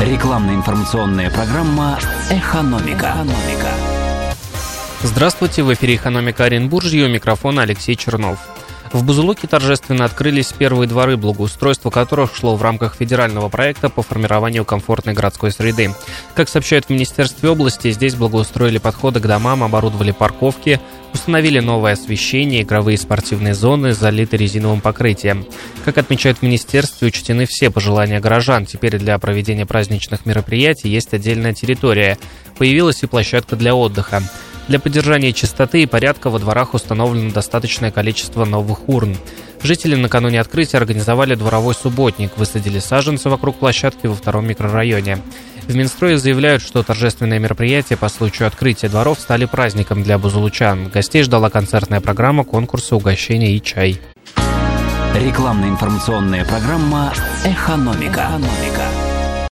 Рекламно-информационная программа «Экономика». «Экономика». Здравствуйте, в эфире «Экономика Оренбуржья» у микрофона Алексей Чернов. В Бузулуке торжественно открылись первые дворы, благоустройство которых шло в рамках федерального проекта по формированию комфортной городской среды. Как сообщают в Министерстве области, здесь благоустроили подходы к домам, оборудовали парковки, установили новое освещение, игровые и спортивные зоны, залиты резиновым покрытием. Как отмечают в Министерстве, учтены все пожелания горожан. Теперь для проведения праздничных мероприятий есть отдельная территория. Появилась и площадка для отдыха. Для поддержания чистоты и порядка во дворах установлено достаточное количество новых урн. Жители накануне открытия организовали дворовой субботник, высадили саженцы вокруг площадки во втором микрорайоне. В Минстрое заявляют, что торжественные мероприятия по случаю открытия дворов стали праздником для бузулучан. Гостей ждала концертная программа, конкурсы, угощения и чай. Рекламно-информационная программа «Экономика». «Экономика».